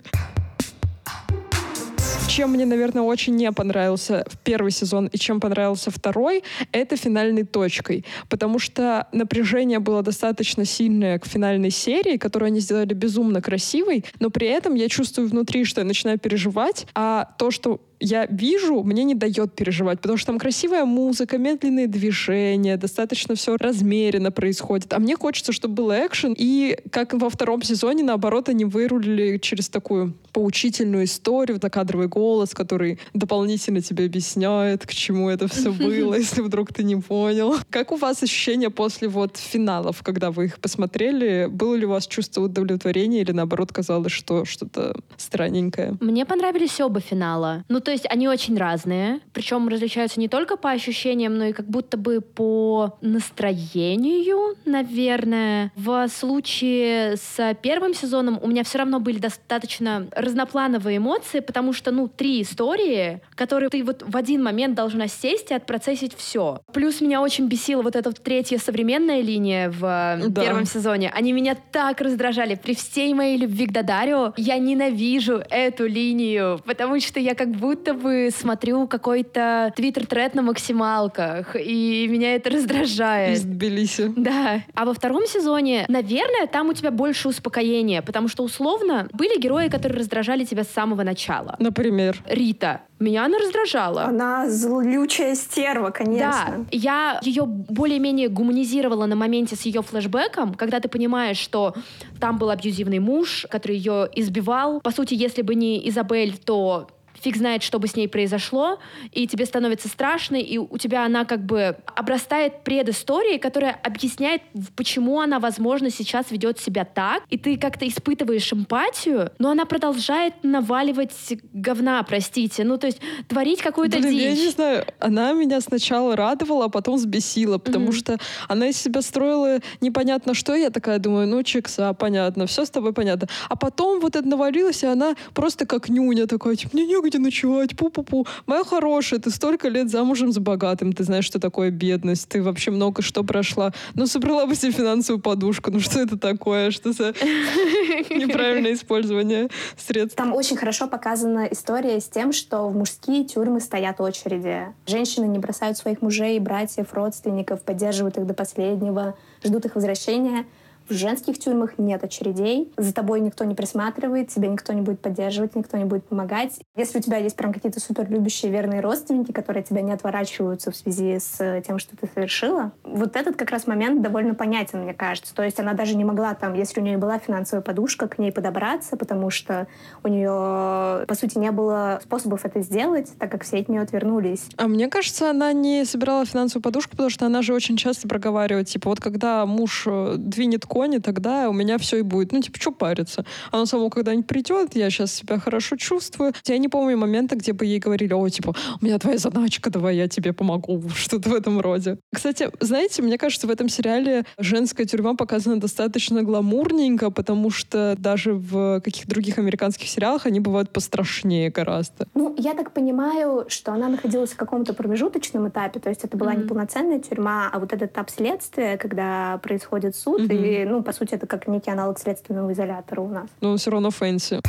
Чем мне, наверное, очень не понравился первый сезон и чем понравился второй, это финальной точкой. Потому что напряжение было достаточно сильное к финальной серии, которую они сделали безумно красивой, но при этом я чувствую внутри, что я начинаю переживать, а то, что я вижу, мне не дает переживать, потому что там красивая музыка, медленные движения, достаточно все размеренно происходит. А мне хочется, чтобы был экшен, и как во втором сезоне, наоборот, они вырулили через такую поучительную историю, закадровый голос, который дополнительно тебе объясняет, к чему это все было, если вдруг ты не понял. Как у вас ощущения после вот финалов, когда вы их посмотрели? Было ли у вас чувство удовлетворения или наоборот казалось, что что-то странненькое? Мне понравились оба финала. Ну, то есть они очень разные. Причем различаются не только по ощущениям, но и как будто бы по настроению, наверное. В случае с первым сезоном у меня все равно были достаточно разноплановые эмоции, потому что, ну, три истории, которые ты вот в один момент должна сесть и отпроцессить все. Плюс меня очень бесила вот эта вот третья современная линия в э, Да. первом сезоне. Они меня так раздражали. При всей моей любви к Дадарио я ненавижу эту линию, потому что я как будто бы смотрю какой-то твиттер-тред на максималках, и меня это Из раздражает. Тбилиси. Да. А во втором сезоне, наверное, там у тебя больше успокоения, потому что условно были герои, которые раздражали тебя с самого начала. Например. Рита. Меня она раздражала. Она злючая стерва, конечно. Да, я ее более-менее гуманизировала на моменте с ее флешбеком, когда ты понимаешь, что там был абьюзивный муж, который ее избивал. По сути, если бы не Изабель, то фиг знает, что бы с ней произошло, и тебе становится страшно, и у тебя она как бы обрастает предысторией, которая объясняет, почему она, возможно, сейчас ведет себя так, и ты как-то испытываешь эмпатию, но она продолжает наваливать говна, простите, ну то есть творить какую-то Блин, я дичь. не знаю, она меня сначала радовала, а потом взбесила, потому Мгм. что она из себя строила непонятно что, я такая думаю, ну, чикса, понятно, все с тобой понятно. А потом вот это навалилось, и она просто как нюня такая, типа, мне негде ночевать, пу-пу-пу. Моя хорошая, ты столько лет замужем за богатым, ты знаешь, что такое бедность, ты вообще много что прошла. Ну, собрала бы себе финансовую подушку, ну, что это такое, что за неправильное использование средств? Там очень хорошо показана история с тем, что в мужские тюрьмы стоят очереди. Женщины не бросают своих мужей, братьев, родственников, поддерживают их до последнего, ждут их возвращения. В женских тюрьмах нет очередей, за тобой никто не присматривает, тебя никто не будет поддерживать, никто не будет помогать. Если у тебя есть прям какие-то суперлюбящие верные родственники, которые от тебя не отворачиваются в связи с э, тем, что ты совершила, вот этот как раз момент довольно понятен, мне кажется. То есть она даже не могла там, если у нее была финансовая подушка, к ней подобраться, потому что у нее, по сути, не было способов это сделать, так как все от нее отвернулись. А мне кажется, она не собирала финансовую подушку, потому что она же очень часто проговаривает, типа, вот когда муж э, двинет кони, тогда у меня все и будет. Ну, типа, что париться? Оно само когда-нибудь придет, я сейчас себя хорошо чувствую. Я не помню момента, где бы ей говорили, о, типа, у меня твоя задачка, давай я тебе помогу, что-то в этом роде. Кстати, знаете, мне кажется, в этом сериале женская тюрьма показана достаточно гламурненько, потому что даже в каких-то других американских сериалах они бывают пострашнее гораздо. Ну, я так понимаю, что она находилась в каком-то промежуточном этапе, то есть это была Мгм. не полноценная тюрьма, а вот этот этап следствия, когда происходит суд, Мгм. и, ну, по сути, это как некий аналог следственного изолятора у нас. Но все равно fancy.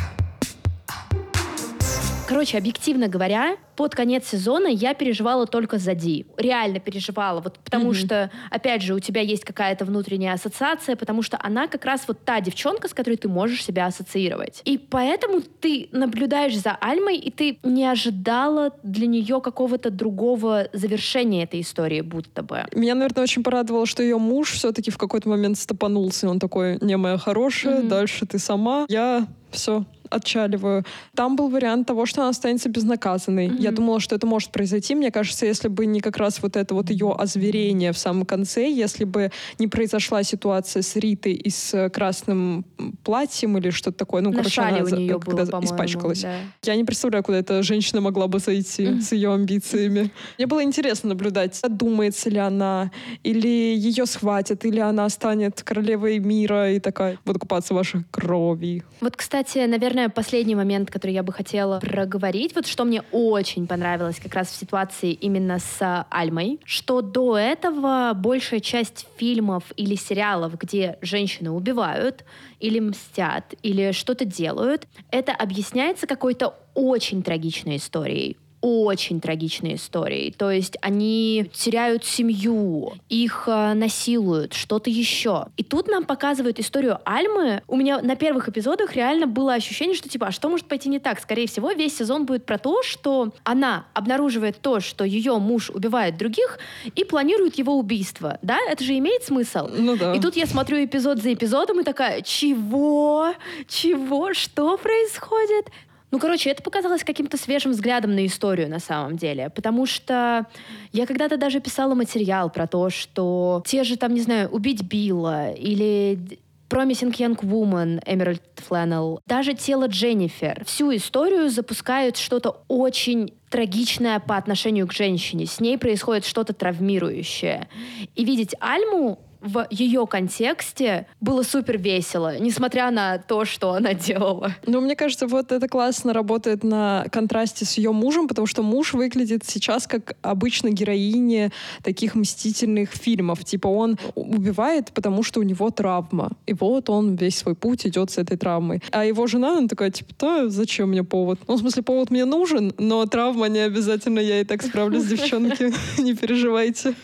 Короче, объективно говоря, под конец сезона я переживала только за Ди. Реально переживала. Вот потому Мгм. что, опять же, у тебя есть какая-то внутренняя ассоциация, потому что она как раз вот та девчонка, с которой ты можешь себя ассоциировать. И поэтому ты наблюдаешь за Альмой, и ты не ожидала для нее какого-то другого завершения этой истории, будто бы. Меня, наверное, очень порадовало, что ее муж все-таки в какой-то момент стопанулся. и Он такой, не моя хорошая, Мгм. дальше ты сама. Я все, отчаливаю. Там был вариант того, что она останется безнаказанной. Mm-hmm. Я думала, что это может произойти. Мне кажется, если бы не как раз вот это вот ее озверение в самом конце, если бы не произошла ситуация с Ритой и с красным платьем или что-то такое, ну, На короче, она у нее когда было, испачкалась. Да. Я не представляю, куда эта женщина могла бы зайти mm-hmm. с ее амбициями. Мне было интересно наблюдать, думается ли она, или ее схватят, или она станет королевой мира и такая, буду купаться в вашей крови. Вот, кстати, наверное, последний момент, который я бы хотела проговорить, вот что мне очень понравилось как раз в ситуации именно с Альмой, что до этого большая часть фильмов или сериалов, где женщины убивают, или мстят, или что-то делают, это объясняется какой-то очень трагичной историей, очень трагичные истории. То есть они теряют семью, их э, насилуют, что-то еще. И тут нам показывают историю Альмы. У меня на первых эпизодах реально было ощущение, что типа, а что может пойти не так? Скорее всего, весь сезон будет про то, что она обнаруживает то, что ее муж убивает других и планирует его убийство. Да? Это же имеет смысл? Ну да. И тут я смотрю эпизод за эпизодом и такая, чего? Чего? Что происходит? Ну, короче, это показалось каким-то свежим взглядом на историю на самом деле, потому что я когда-то даже писала материал про то, что те же там, не знаю, убить Билла или Promising Young Woman, Эмеральд Фланнелл, даже тело Дженнифер. Всю историю запускают что-то очень трагичное по отношению к женщине. С ней происходит что-то травмирующее. И видеть Альму в ее контексте было супер весело, несмотря на то, что она делала. Ну, мне кажется, вот это классно работает на контрасте с ее мужем, потому что муж выглядит сейчас как обычно героиня таких мстительных фильмов. Типа он убивает, потому что у него травма. И вот он весь свой путь идет с этой травмой. А его жена, она такая, типа, да, зачем мне повод? Ну, в смысле, повод мне нужен, но травма не обязательно, я и так справлюсь, девчонки, не переживайте.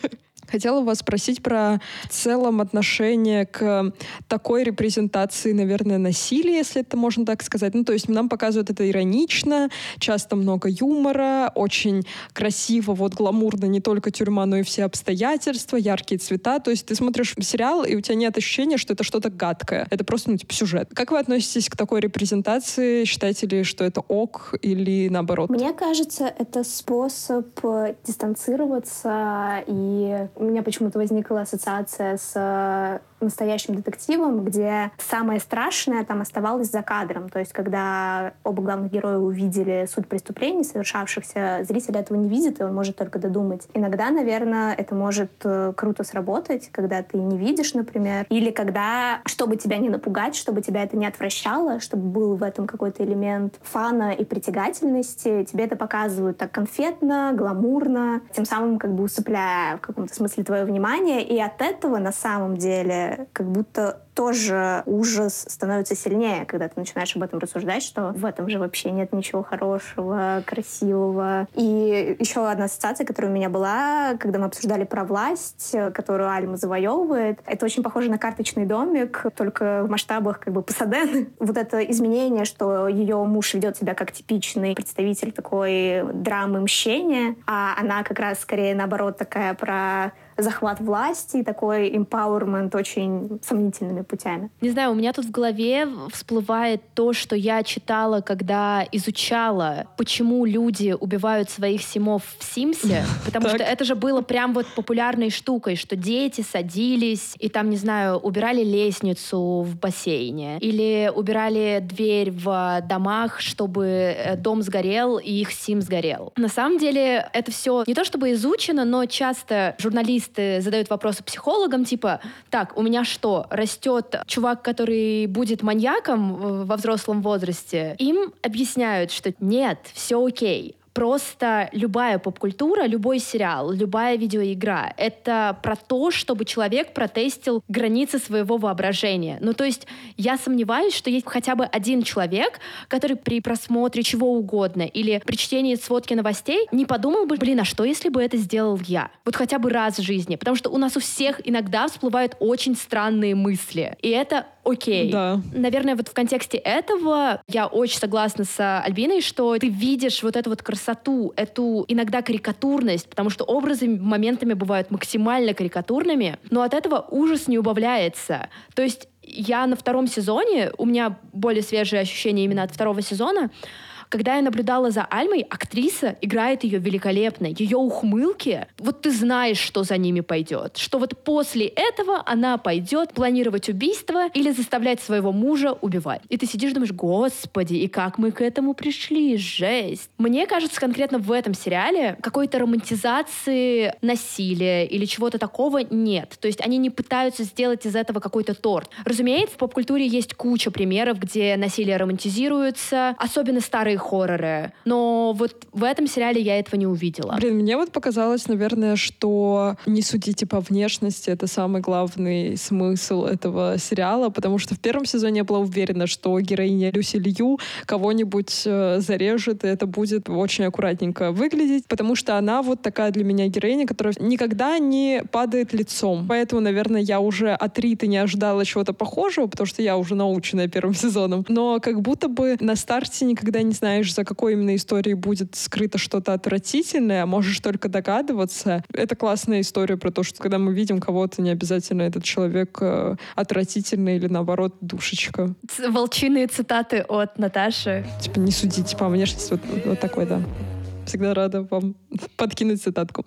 Хотела вас спросить про в целом отношение к такой репрезентации, наверное, насилия, если это можно так сказать. Ну, то есть нам показывают это иронично, часто много юмора, очень красиво, вот гламурно не только тюрьма, но и все обстоятельства, яркие цвета. То есть ты смотришь сериал, и у тебя нет ощущения, что это что-то гадкое. Это просто, ну, типа, сюжет. Как вы относитесь к такой репрезентации? Считаете ли, что это ок или наоборот? Мне кажется, это способ дистанцироваться и у меня почему-то возникла ассоциация с э, настоящим детективом, где самое страшное там оставалось за кадром. То есть, когда оба главных героя увидели суть преступлений, совершавшихся, зритель этого не видит, и он может только додумать. Иногда, наверное, это может э, круто сработать, когда ты не видишь, например, или когда, чтобы тебя не напугать, чтобы тебя это не отвращало, чтобы был в этом какой-то элемент фана и притягательности, тебе это показывают так конфетно, гламурно, тем самым как бы усыпляя в каком-то смысле твое внимание, и от этого на самом деле как будто тоже ужас становится сильнее, когда ты начинаешь об этом рассуждать, что в этом же вообще нет ничего хорошего, красивого. И еще одна ассоциация, которая у меня была, когда мы обсуждали про власть, которую Альма завоевывает, это очень похоже на карточный домик, только в масштабах как бы Пасадены. Вот это изменение, что ее муж ведет себя как типичный представитель такой драмы мщения, а она как раз скорее наоборот такая про захват власти, такой empowerment очень сомнительными путями. Не знаю, у меня тут в голове всплывает то, что я читала, когда изучала, почему люди убивают своих симов в Симсе, потому что это же было прям вот популярной штукой, что дети садились и там, не знаю, убирали лестницу в бассейне или убирали дверь в домах, чтобы э, дом сгорел и их Сим сгорел. На самом деле это все не то чтобы изучено, но часто журналисты задают вопросы психологам, типа, так, у меня что, растет чувак, который будет маньяком во взрослом возрасте, им объясняют, что нет, все окей просто любая поп-культура, любой сериал, любая видеоигра — это про то, чтобы человек протестил границы своего воображения. Ну, то есть я сомневаюсь, что есть хотя бы один человек, который при просмотре чего угодно или при чтении сводки новостей не подумал бы, блин, а что, если бы это сделал я? Вот хотя бы раз в жизни. Потому что у нас у всех иногда всплывают очень странные мысли. И это окей. Да. Наверное, вот в контексте этого я очень согласна с Альбиной, что ты видишь вот эту вот красоту, эту иногда карикатурность, потому что образы моментами бывают максимально карикатурными, но от этого ужас не убавляется. То есть Я на втором сезоне, у меня более свежие ощущения именно от второго сезона, когда я наблюдала за Альмой, актриса играет ее великолепно. Ее ухмылки, вот ты знаешь, что за ними пойдет. Что вот после этого она пойдет планировать убийство или заставлять своего мужа убивать. И ты сидишь думаешь, господи, и как мы к этому пришли? Жесть. Мне кажется, конкретно в этом сериале какой-то романтизации насилия или чего-то такого нет. То есть они не пытаются сделать из этого какой-то торт. Разумеется, в поп-культуре есть куча примеров, где насилие романтизируется, особенно старые старые хорроры. Но вот в этом сериале я этого не увидела. Блин, мне вот показалось, наверное, что не судите по внешности. Это самый главный смысл этого сериала, потому что в первом сезоне я была уверена, что героиня Люси Лью кого-нибудь э, зарежет, и это будет очень аккуратненько выглядеть, потому что она вот такая для меня героиня, которая никогда не падает лицом. Поэтому, наверное, я уже от Риты не ожидала чего-то похожего, потому что я уже наученная первым сезоном. Но как будто бы на старте никогда не знаю, знаешь, за какой именно историей будет скрыто что-то отвратительное, а можешь только догадываться. Это классная история про то, что когда мы видим кого-то, не обязательно этот человек э, отвратительный или наоборот душечка. Волчиные цитаты от Наташи. Типа не судите по внешности, вот, вот такой, да. Всегда рада вам подкинуть цитатку.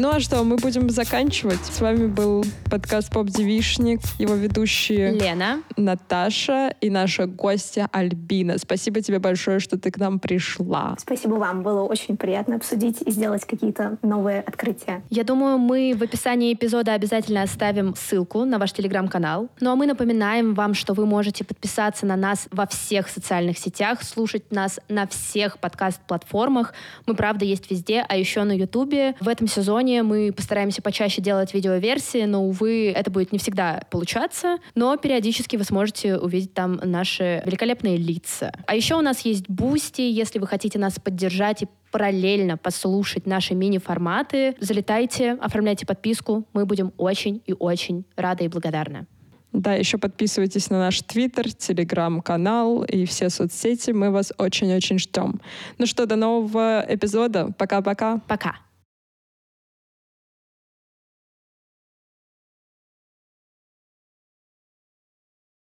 Ну а что, мы будем заканчивать. С вами был подкаст «Поп Девишник», его ведущие Лена, Наташа и наша гостья Альбина. Спасибо тебе большое, что ты к нам пришла. Спасибо вам. Было очень приятно обсудить и сделать какие-то новые открытия. Я думаю, мы в описании эпизода обязательно оставим ссылку на ваш телеграм-канал. Ну а мы напоминаем вам, что вы можете подписаться на нас во всех социальных сетях, слушать нас на всех подкаст-платформах. Мы, правда, есть везде, а еще на Ютубе. В этом сезоне сезоне мы постараемся почаще делать видеоверсии, но, увы, это будет не всегда получаться. Но периодически вы сможете увидеть там наши великолепные лица. А еще у нас есть Бусти, если вы хотите нас поддержать и параллельно послушать наши мини-форматы, залетайте, оформляйте подписку. Мы будем очень и очень рады и благодарны. Да, еще подписывайтесь на наш Твиттер, Телеграм-канал и все соцсети. Мы вас очень-очень ждем. Ну что, до нового эпизода. Пока-пока. Пока. -пока. Пока.